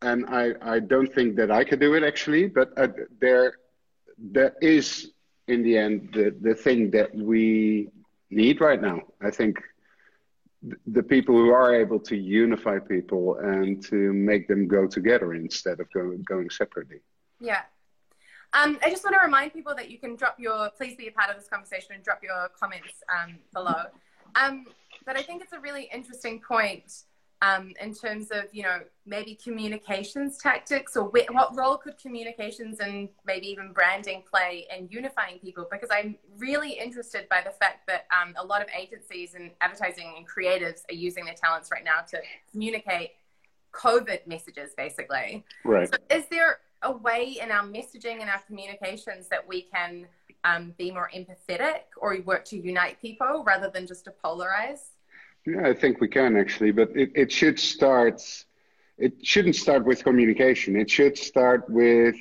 [SPEAKER 5] and I, I don't think that I could do it actually, but uh, there that is in the end the, the thing that we need right now. I think the people who are able to unify people and to make them go together instead of go, going separately.
[SPEAKER 1] Yeah. Um, I just want to remind people that you can drop your, please be a part of this conversation and drop your comments um, below. Um, but I think it's a really interesting point um, in terms of you know maybe communications tactics or wh- what role could communications and maybe even branding play in unifying people? Because i'm really interested by the fact that um, a lot of agencies and advertising and creatives are using their talents right now to communicate covid messages basically.
[SPEAKER 5] Right.
[SPEAKER 1] So is there a way in our messaging and our communications that we can um, be more empathetic or work to unite people rather than just to polarize
[SPEAKER 5] yeah, I think we can actually, but it, it should start. It shouldn't start with communication. It should start with,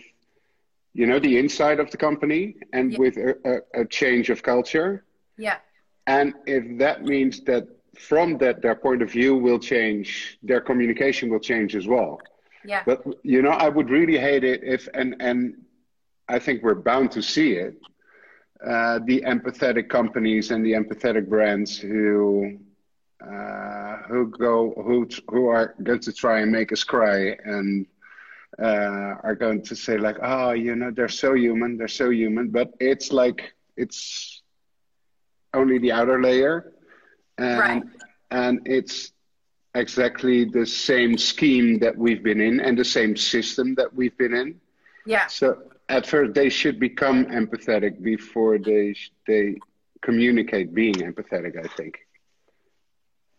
[SPEAKER 5] you know, the inside of the company and yeah. with a, a, a change of culture.
[SPEAKER 1] Yeah.
[SPEAKER 5] And if that means that from that their point of view will change, their communication will change as well.
[SPEAKER 1] Yeah.
[SPEAKER 5] But you know, I would really hate it if and and I think we're bound to see it. Uh, the empathetic companies and the empathetic brands who uh, who go who who are going to try and make us cry and uh, are going to say like, oh, you know, they're so human, they're so human, but it's like it's only the outer layer, and
[SPEAKER 1] right.
[SPEAKER 5] and it's exactly the same scheme that we've been in and the same system that we've been in.
[SPEAKER 1] Yeah.
[SPEAKER 5] So at first they should become empathetic before they they communicate being empathetic. I think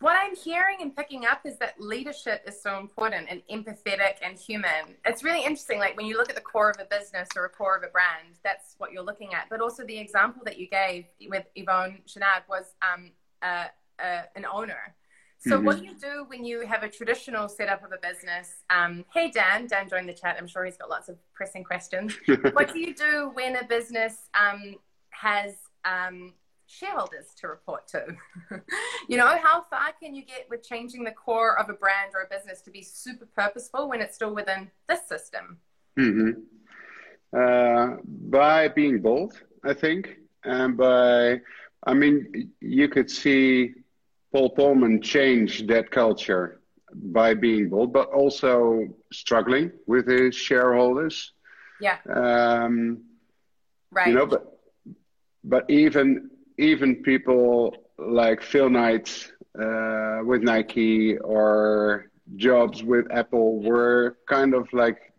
[SPEAKER 1] what I'm hearing and picking up is that leadership is so important and empathetic and human. It's really interesting. Like when you look at the core of a business or a core of a brand, that's what you're looking at. But also the example that you gave with Yvon Chouinard was um, uh, uh, an owner. So mm-hmm. what do you do when you have a traditional setup of a business? Um, hey Dan, Dan joined the chat. I'm sure he's got lots of pressing questions. what do you do when a business um, has um, shareholders to report to. you know, how far can you get with changing the core of a brand or a business to be super purposeful when it's still within this system?
[SPEAKER 5] Mm-hmm. Uh, by being bold, I think, and by, I mean, you could see Paul Polman change that culture by being bold, but also struggling with his shareholders.
[SPEAKER 1] Yeah.
[SPEAKER 5] Um,
[SPEAKER 1] right.
[SPEAKER 5] You know, but but even even people like Phil Knight uh, with Nike or Jobs with Apple were kind of like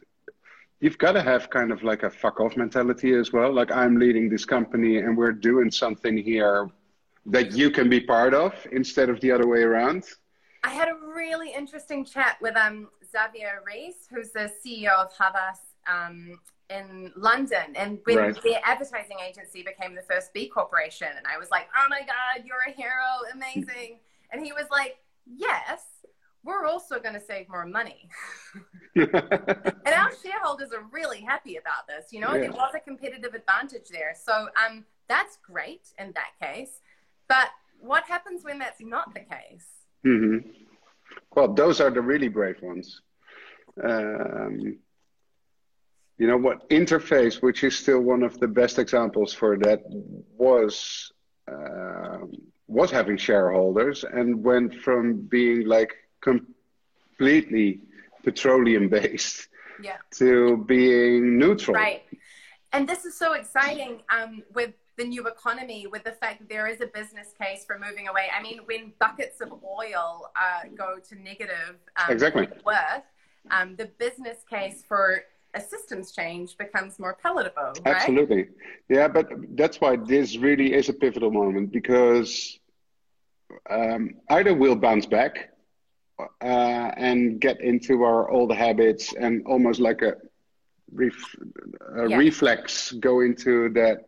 [SPEAKER 5] you've got to have kind of like a fuck off mentality as well. Like I'm leading this company and we're doing something here that you can be part of instead of the other way around.
[SPEAKER 1] I had a really interesting chat with um, Xavier Rees, who's the CEO of Havas um, in London. And when right. their advertising agency became the first B Corporation, and I was like, oh my God, you're a hero, amazing. and he was like, yes, we're also going to save more money. and our shareholders are really happy about this. You know, yeah. there was a competitive advantage there. So um, that's great in that case. But what happens when that's not the case?
[SPEAKER 5] Mm-hmm. Well, those are the really brave ones. Um, you know what interface which is still one of the best examples for that was uh, was having shareholders and went from being like completely petroleum based
[SPEAKER 1] yeah.
[SPEAKER 5] to being neutral
[SPEAKER 1] right and this is so exciting um, with the new economy with the fact that there is a business case for moving away i mean when buckets of oil uh, go to negative um,
[SPEAKER 5] exactly.
[SPEAKER 1] worth um, the business case for a systems change becomes more palatable. Right?
[SPEAKER 5] Absolutely. Yeah, but that's why this really is a pivotal moment because um, either we'll bounce back uh, and get into our old habits and almost like a, ref- a yeah. reflex go into that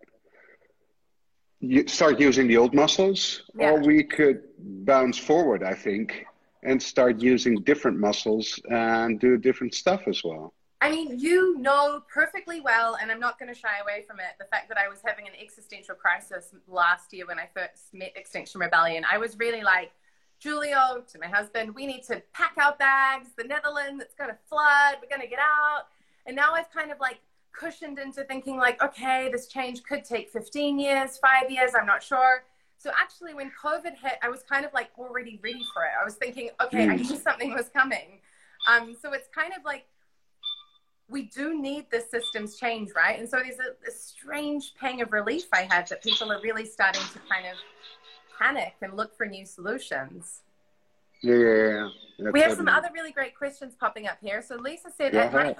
[SPEAKER 5] you start using the old muscles yeah. or we could bounce forward i think and start using different muscles and do different stuff as well
[SPEAKER 1] I mean, you know perfectly well, and I'm not going to shy away from it, the fact that I was having an existential crisis last year when I first met Extinction Rebellion. I was really like, Julio, to my husband, we need to pack our bags. The Netherlands, it's going to flood. We're going to get out. And now I've kind of like cushioned into thinking, like, okay, this change could take 15 years, five years, I'm not sure. So actually, when COVID hit, I was kind of like already ready for it. I was thinking, okay, I hmm. knew something was coming. Um, so it's kind of like we do need the systems change, right? And so there's a, a, strange pang of relief I had that people are really starting to kind of panic and look for new solutions.
[SPEAKER 5] Yeah, yeah, yeah.
[SPEAKER 1] we have some other really great questions popping up here. So Lisa said, yeah, at, my,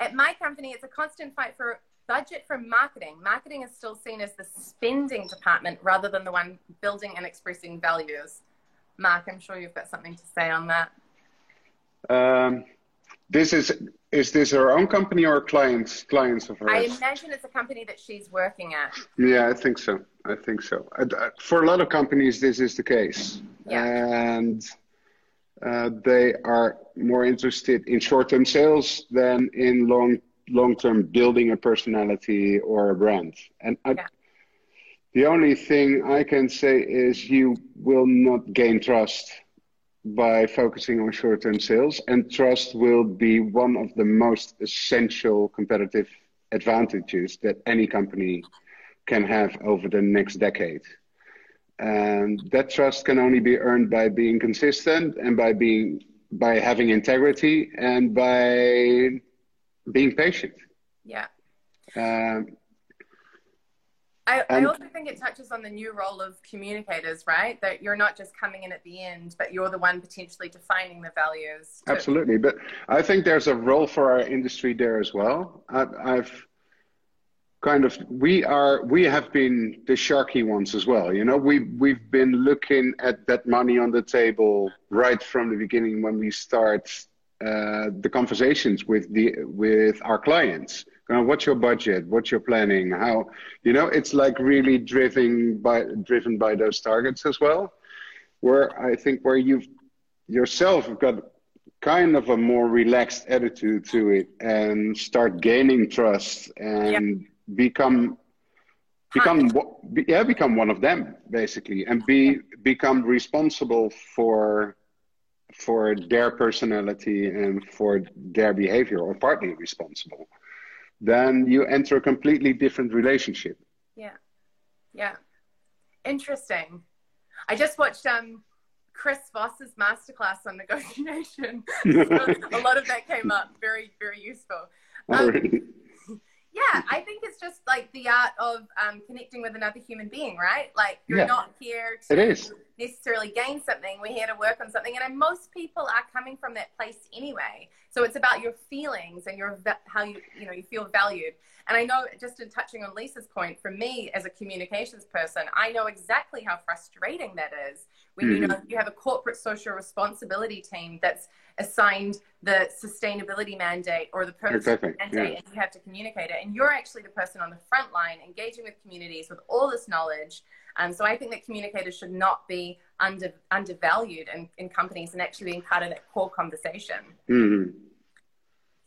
[SPEAKER 1] at my company, it's a constant fight for budget for marketing. Marketing is still seen as the spending department rather than the one building and expressing values. Mark, I'm sure you've got something to say on that.
[SPEAKER 5] Um, this is is this her own company or clients clients of hers?
[SPEAKER 1] I imagine it's a company that she's working at.
[SPEAKER 5] Yeah, I think so. I think so. For a lot of companies, this is the case,
[SPEAKER 1] yeah.
[SPEAKER 5] and uh, they are more interested in short-term sales than in long long-term building a personality or a brand. And I, yeah. the only thing I can say is you will not gain trust by focusing on short-term sales, and trust will be one of the most essential competitive advantages that any company can have over the next decade. And that trust can only be earned by being consistent and by being by having integrity and by being patient.
[SPEAKER 1] Yeah.
[SPEAKER 5] Um,
[SPEAKER 1] I, I, also think it touches on the new role of communicators, right? That you're not just coming in at the end, but you're the one potentially defining the values.
[SPEAKER 5] Absolutely, but I think there's a role for our industry there as well. I, I've kind of we are we have been the sharky ones as well. You know, we we've been looking at that money on the table right from the beginning when we start uh, the conversations with the with our clients uh, what's your budget? What's your planning? How you know it's like really driven by driven by those targets as well where i think where you've yourself have got kind of a more relaxed attitude to it and start gaining trust and yep. become become yeah become one of them basically and be become responsible for for their personality and for their behavior or partly responsible then you enter a completely different relationship.
[SPEAKER 1] Yeah. Yeah. Interesting. I just watched um, Chris Voss's masterclass on negotiation. a lot of that came up. Very, very useful. Um, yeah, I think it's just like the art of um, connecting with another human being, right? Like you're yeah. not here to necessarily gain something. We're here to work on something. And most people are coming from that place anyway. So it's about your feelings and your how you you know you feel valued. And I know just in touching on Lisa's point, for me as a communications person, I know exactly how frustrating that is when mm-hmm. you know you have a corporate social responsibility team that's assigned the sustainability mandate or the purpose mandate yeah. and you have to communicate it and you're actually the person on the front line engaging with communities with all this knowledge um, so I think that communicators should not be under, undervalued in, in companies and actually being part of that core conversation.
[SPEAKER 5] Mm-hmm.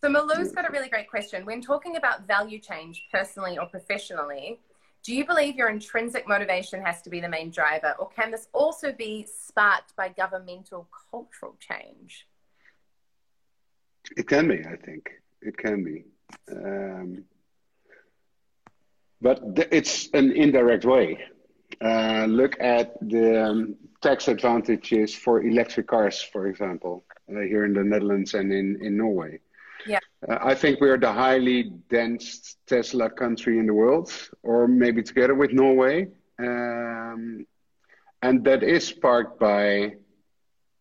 [SPEAKER 1] So Malu's got a really great question. When talking about value change personally or professionally, do you believe your intrinsic motivation has to be the main driver, or can this also be sparked by governmental cultural change?
[SPEAKER 5] It can be, I think. It can be. Um, but th- it's an indirect way. Uh, look at the um, tax advantages for electric cars, for example, uh, here in the Netherlands and in, in Norway.
[SPEAKER 1] Yeah.
[SPEAKER 5] Uh, I think we're the highly dense Tesla country in the world, or maybe together with Norway. Um, and that is sparked by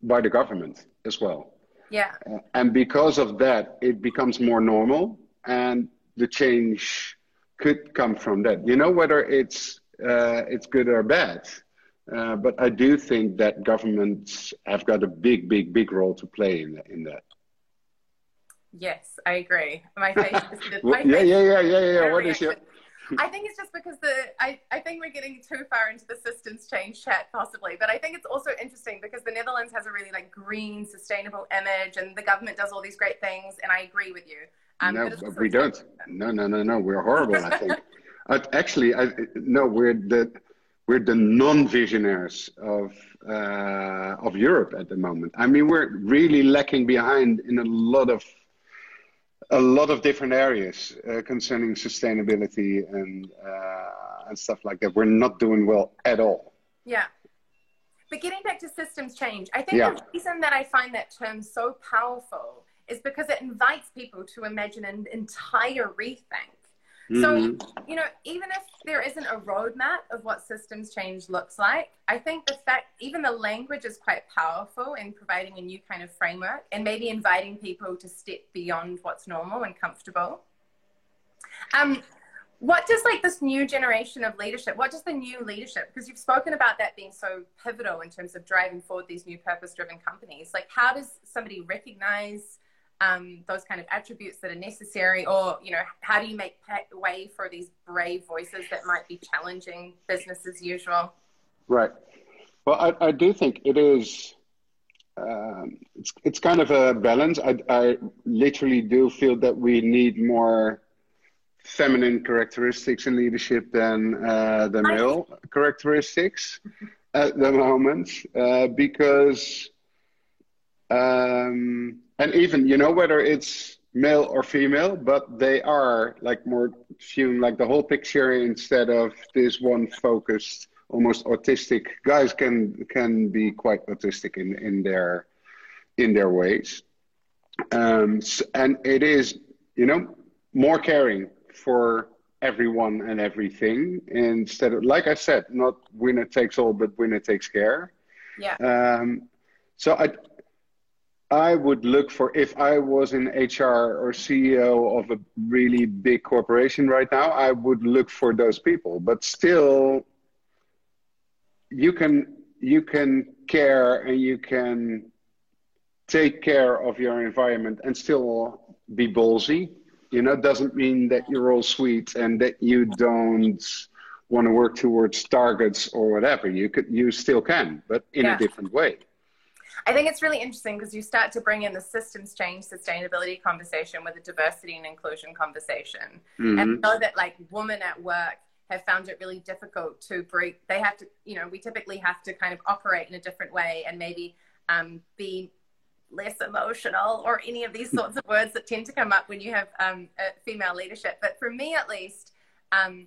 [SPEAKER 5] by the government as well.
[SPEAKER 1] Yeah.
[SPEAKER 5] Uh, and because of that, it becomes more normal, and the change could come from that. You know, whether it's uh, it's good or bad. Uh, but I do think that governments have got a big, big, big role to play in, in that.
[SPEAKER 1] Yes, I agree. My face
[SPEAKER 5] is my yeah, face yeah, yeah, yeah, yeah. What is your?
[SPEAKER 1] I think it's just because the I, I think we're getting too far into the systems change chat possibly, but I think it's also interesting because the Netherlands has a really like green, sustainable image, and the government does all these great things, and I agree with you.
[SPEAKER 5] Um, no, we don't. No, no, no, no. We're horrible. I think. Uh, actually, I, no, we're the we're the non-visionaries of uh, of Europe at the moment. I mean, we're really lacking behind in a lot of a lot of different areas uh, concerning sustainability and uh, and stuff like that. We're not doing well at all.
[SPEAKER 1] Yeah. But getting back to systems change, I think yeah. the reason that I find that term so powerful is because it invites people to imagine an entire rethink so, mm-hmm. you know, even if there isn't a roadmap of what systems change looks like, I think the fact, even the language is quite powerful in providing a new kind of framework and maybe inviting people to step beyond what's normal and comfortable. Um, what does like this new generation of leadership, what does the new leadership, because you've spoken about that being so pivotal in terms of driving forward these new purpose driven companies, like how does somebody recognize um, those kind of attributes that are necessary or you know how do you make way for these brave voices that might be challenging business as usual?
[SPEAKER 5] Right. Well i, I do think it is um, it's, it's kind of a balance. I, I literally do feel that we need more feminine characteristics in leadership than uh, the male characteristics at the moment uh, because um, and even you know whether it's male or female but they are like more viewing like the whole picture instead of this one focused almost autistic guys can can be quite autistic in in their in their ways. Um, and it is you know more caring for everyone and everything instead of like i said not winner takes all but winner takes care.
[SPEAKER 1] Yeah.
[SPEAKER 5] Um, so i I would look for if I was in HR or CEO of a really big corporation right now, I would look for those people. But still, you can you can care and you can take care of your environment and still be ballsy. You know, doesn't mean that you're all sweet and that you don't want to work towards targets or whatever. You could you still can, but in yeah. a different way.
[SPEAKER 1] I think it's really interesting because you start to bring in the systems change sustainability conversation with a diversity and inclusion conversation. Mm-hmm. And know that like women at work have found it really difficult to break. They have to, you know, we typically have to kind of operate in a different way and maybe um, be less emotional or any of these sorts of words that tend to come up when you have um, female leadership. But for me, at least, um,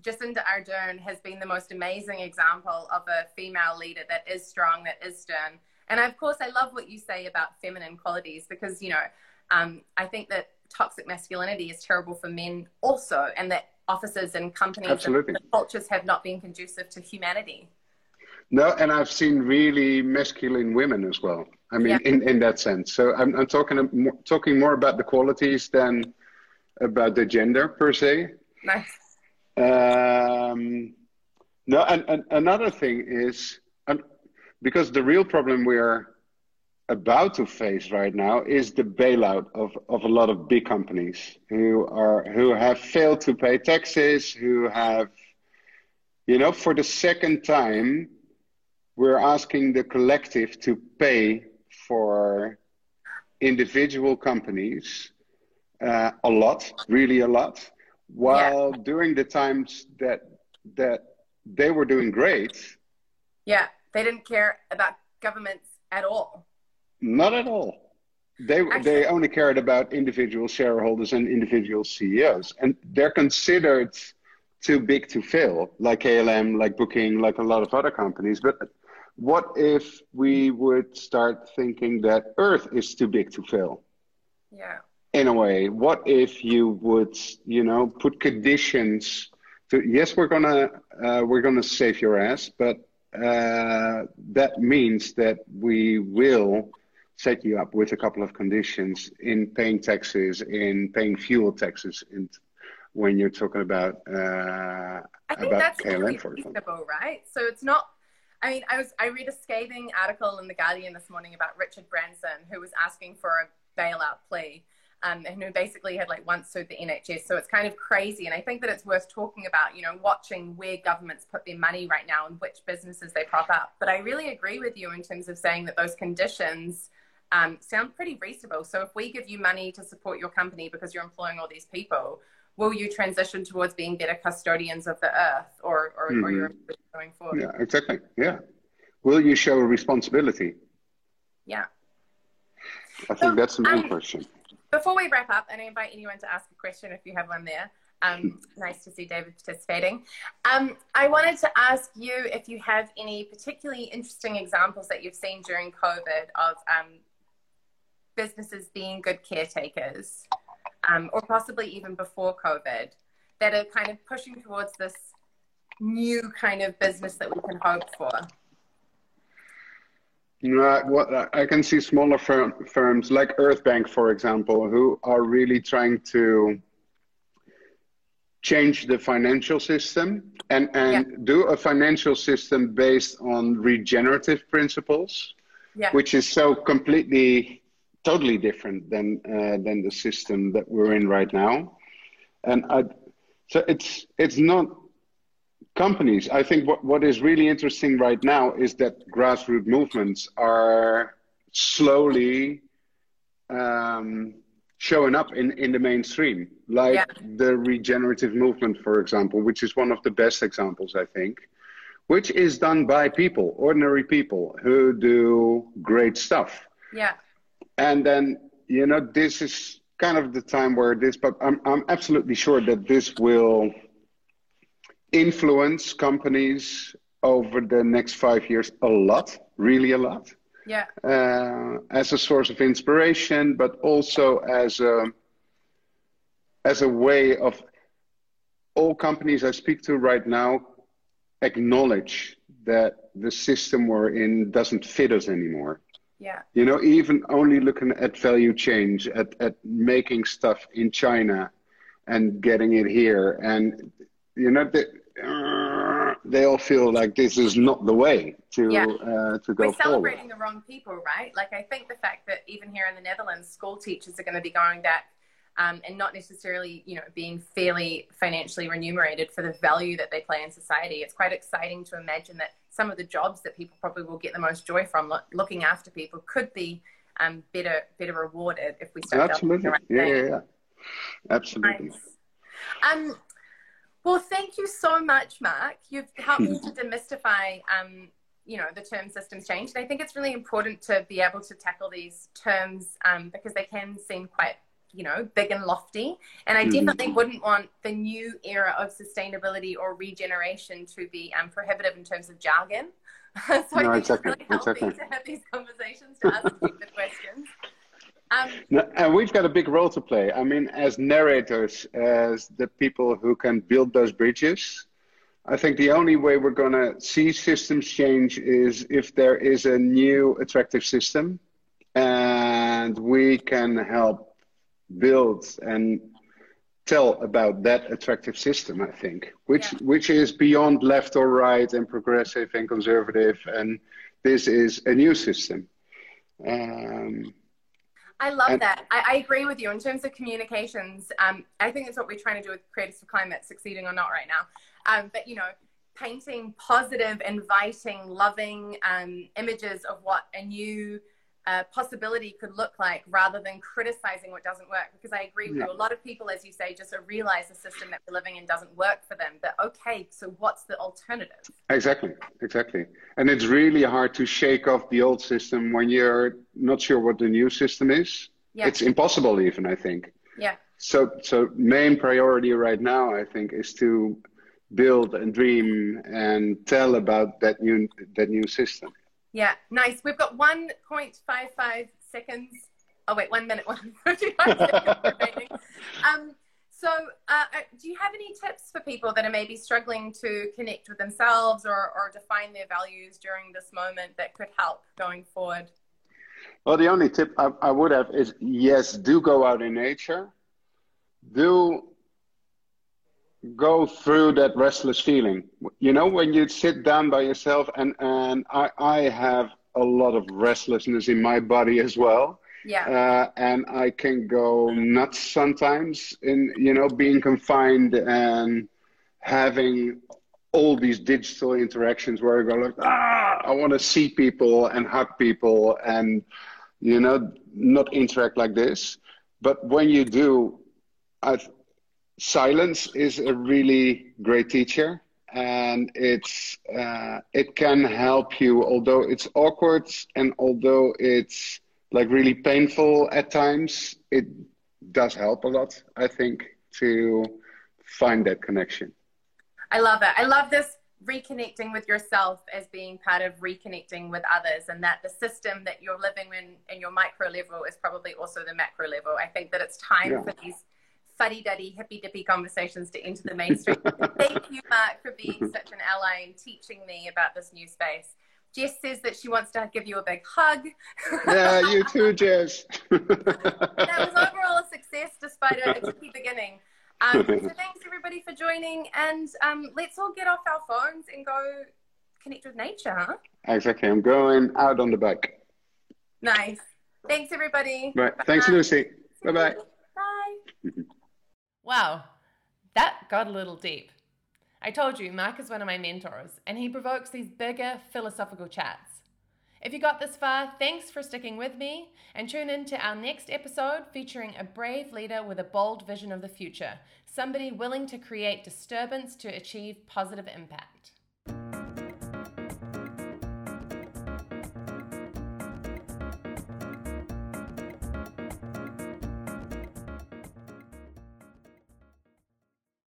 [SPEAKER 1] Jacinda Ardern has been the most amazing example of a female leader that is strong, that is stern, and of course, I love what you say about feminine qualities because, you know, um, I think that toxic masculinity is terrible for men also, and that offices and companies Absolutely. and cultures have not been conducive to humanity.
[SPEAKER 5] No, and I've seen really masculine women as well. I mean, yeah. in, in that sense. So I'm, I'm talking talking more about the qualities than about the gender per se.
[SPEAKER 1] Nice.
[SPEAKER 5] Um, no, and, and another thing is um, because the real problem we are about to face right now is the bailout of, of a lot of big companies who are who have failed to pay taxes, who have, you know, for the second time, we're asking the collective to pay for individual companies uh, a lot, really a lot, while yeah. during the times that that they were doing great.
[SPEAKER 1] Yeah, they didn't care about governments at all.
[SPEAKER 5] Not at all. They Actually, they only cared about individual shareholders and individual CEOs, and they're considered too big to fail, like KLM, like Booking, like a lot of other companies. But what if we would start thinking that Earth is too big to fail?
[SPEAKER 1] Yeah.
[SPEAKER 5] In a way, what if you would, you know, put conditions to yes, we're gonna uh, we're gonna save your ass, but uh, that means that we will set you up with a couple of conditions in paying taxes, in paying fuel taxes, in when you're talking about uh,
[SPEAKER 1] I think
[SPEAKER 5] about
[SPEAKER 1] that's KLM, really for right? So it's not. I mean, I was I read a scathing article in the Guardian this morning about Richard Branson, who was asking for a bailout plea, um, and who basically had like once sued the NHS. So it's kind of crazy, and I think that it's worth talking about. You know, watching where governments put their money right now and which businesses they prop up. But I really agree with you in terms of saying that those conditions um, sound pretty reasonable. So if we give you money to support your company because you're employing all these people, will you transition towards being better custodians of the earth or, or, mm-hmm. or your going forward?
[SPEAKER 5] Yeah, exactly. Yeah. Will you show a responsibility?
[SPEAKER 1] Yeah.
[SPEAKER 5] I think so, that's the main um, question.
[SPEAKER 1] Before we wrap up, and I invite anyone to ask a question if you have one there. Um, nice to see David participating. Um, I wanted to ask you if you have any particularly interesting examples that you've seen during COVID of um, businesses being good caretakers, um, or possibly even before COVID, that are kind of pushing towards this new kind of business that we can hope for?
[SPEAKER 5] Right. What I can see smaller firm, firms like Earthbanc, for example, who are really trying to change the financial system and, and yeah. do a financial system based on regenerative principles, yeah. which is so completely totally different than uh, than the system that we're in right now. And I, so it's it's not companies. I think what, what is really interesting right now is that grassroots movements are slowly um, showing up in, in the mainstream, like yeah. the regenerative movement, for example, which is one of the best examples, I think, which is done by people, ordinary people who do great stuff.
[SPEAKER 1] Yeah
[SPEAKER 5] and then you know this is kind of the time where this but i'm, I'm absolutely sure that this will influence companies over the next five years a lot really a lot
[SPEAKER 1] yeah
[SPEAKER 5] uh, as a source of inspiration but also as a as a way of all companies i speak to right now acknowledge that the system we're in doesn't fit us anymore
[SPEAKER 1] yeah.
[SPEAKER 5] You know, even only looking at value change, at, at making stuff in China and getting it here. And, you know, they, uh, they all feel like this is not the way to, yeah. uh, to go
[SPEAKER 1] We're celebrating
[SPEAKER 5] forward.
[SPEAKER 1] the wrong people, right? Like, I think the fact that even here in the Netherlands, school teachers are going to be going back um, and not necessarily, you know, being fairly financially remunerated for the value that they play in society. It's quite exciting to imagine that some of the jobs that people probably will get the most joy from looking after people could be um, better better rewarded if we start
[SPEAKER 5] absolutely right yeah, yeah, yeah absolutely nice.
[SPEAKER 1] um well thank you so much mark you've helped me to demystify um you know the term systems change and i think it's really important to be able to tackle these terms um, because they can seem quite you know, big and lofty. And I mm-hmm. definitely wouldn't want the new era of sustainability or regeneration to be um, prohibitive in terms of jargon. so no, I think exactly. it's really helping exactly. to have these conversations to ask stupid questions. Um,
[SPEAKER 5] and we've got a big role to play. I mean, as narrators, as the people who can build those bridges, I think the only way we're going to see systems change is if there is a new attractive system and we can help build and tell about that attractive system i think which yeah. which is beyond left or right and progressive and conservative and this is a new system um,
[SPEAKER 1] I love and, that. I, I, agree with you in terms of communications. Um, I think that's what we're trying to do with Creatives for Climate, succeeding or not right now. Um, but you know, painting positive, inviting, loving um, images of what a new uh, possibility could look like rather than criticizing what doesn't work. Because I agree with yeah. you. A lot of people, as you say, just realize the system that we're living in doesn't work for them. But okay, so what's the alternative?
[SPEAKER 5] Exactly, exactly. And it's really hard to shake off the old system when you're not sure what the new system is. Yeah. It's impossible, even, I think.
[SPEAKER 1] Yeah.
[SPEAKER 5] So, so main priority right now, I think, is to build and dream and tell about that new that new system.
[SPEAKER 1] Yeah, nice. We've got 1.55 seconds. Oh wait, one minute, 1.55 seconds Um, so, uh, uh, do you have any tips for people that are maybe struggling to connect with themselves or, or define their values during this moment that could help going forward?
[SPEAKER 5] Well, the only tip I, I would have is yes, do go out in nature. Do go through that restless feeling. You know, when you sit down by yourself, and and I I have a lot of restlessness in my body as well.
[SPEAKER 1] Yeah.
[SPEAKER 5] Uh, and I can go nuts sometimes in you know being confined and having all these digital interactions where I go like ah I want to see people and hug people and you know not interact like this. But when you do, I silence is a really great teacher and it's uh, it can help you although it's awkward and although it's like really painful at times it does help a lot i think to find that connection.
[SPEAKER 1] I love it. I love this reconnecting with yourself as being part of reconnecting with others and that the system that you're living in in your micro level is probably also the macro level. I think that it's time yeah. for these fuddy-duddy, hippy-dippy conversations to enter the mainstream. Thank you, Mark, for being such an ally and teaching me about this new space. Jess says that she wants to give you a big hug.
[SPEAKER 5] Yeah, you too, Jess.
[SPEAKER 1] that was overall a success despite a, tricky beginning. Um, so thanks everybody for joining, and um, let's all get off our phones and go connect with nature, huh?
[SPEAKER 5] Exactly. I'm going out on the bike.
[SPEAKER 1] Nice. Thanks everybody.
[SPEAKER 5] Right. Bye. Thanks, Lucy. Bye-bye.
[SPEAKER 1] Bye.
[SPEAKER 6] Wow, that got a little deep. I told you, Mark is one of my mentors, and he provokes these bigger philosophical chats. If you got this far, thanks for sticking with me, and tune in to our next episode featuring a brave leader with a bold vision of the future, somebody willing to create disturbance to achieve positive impact.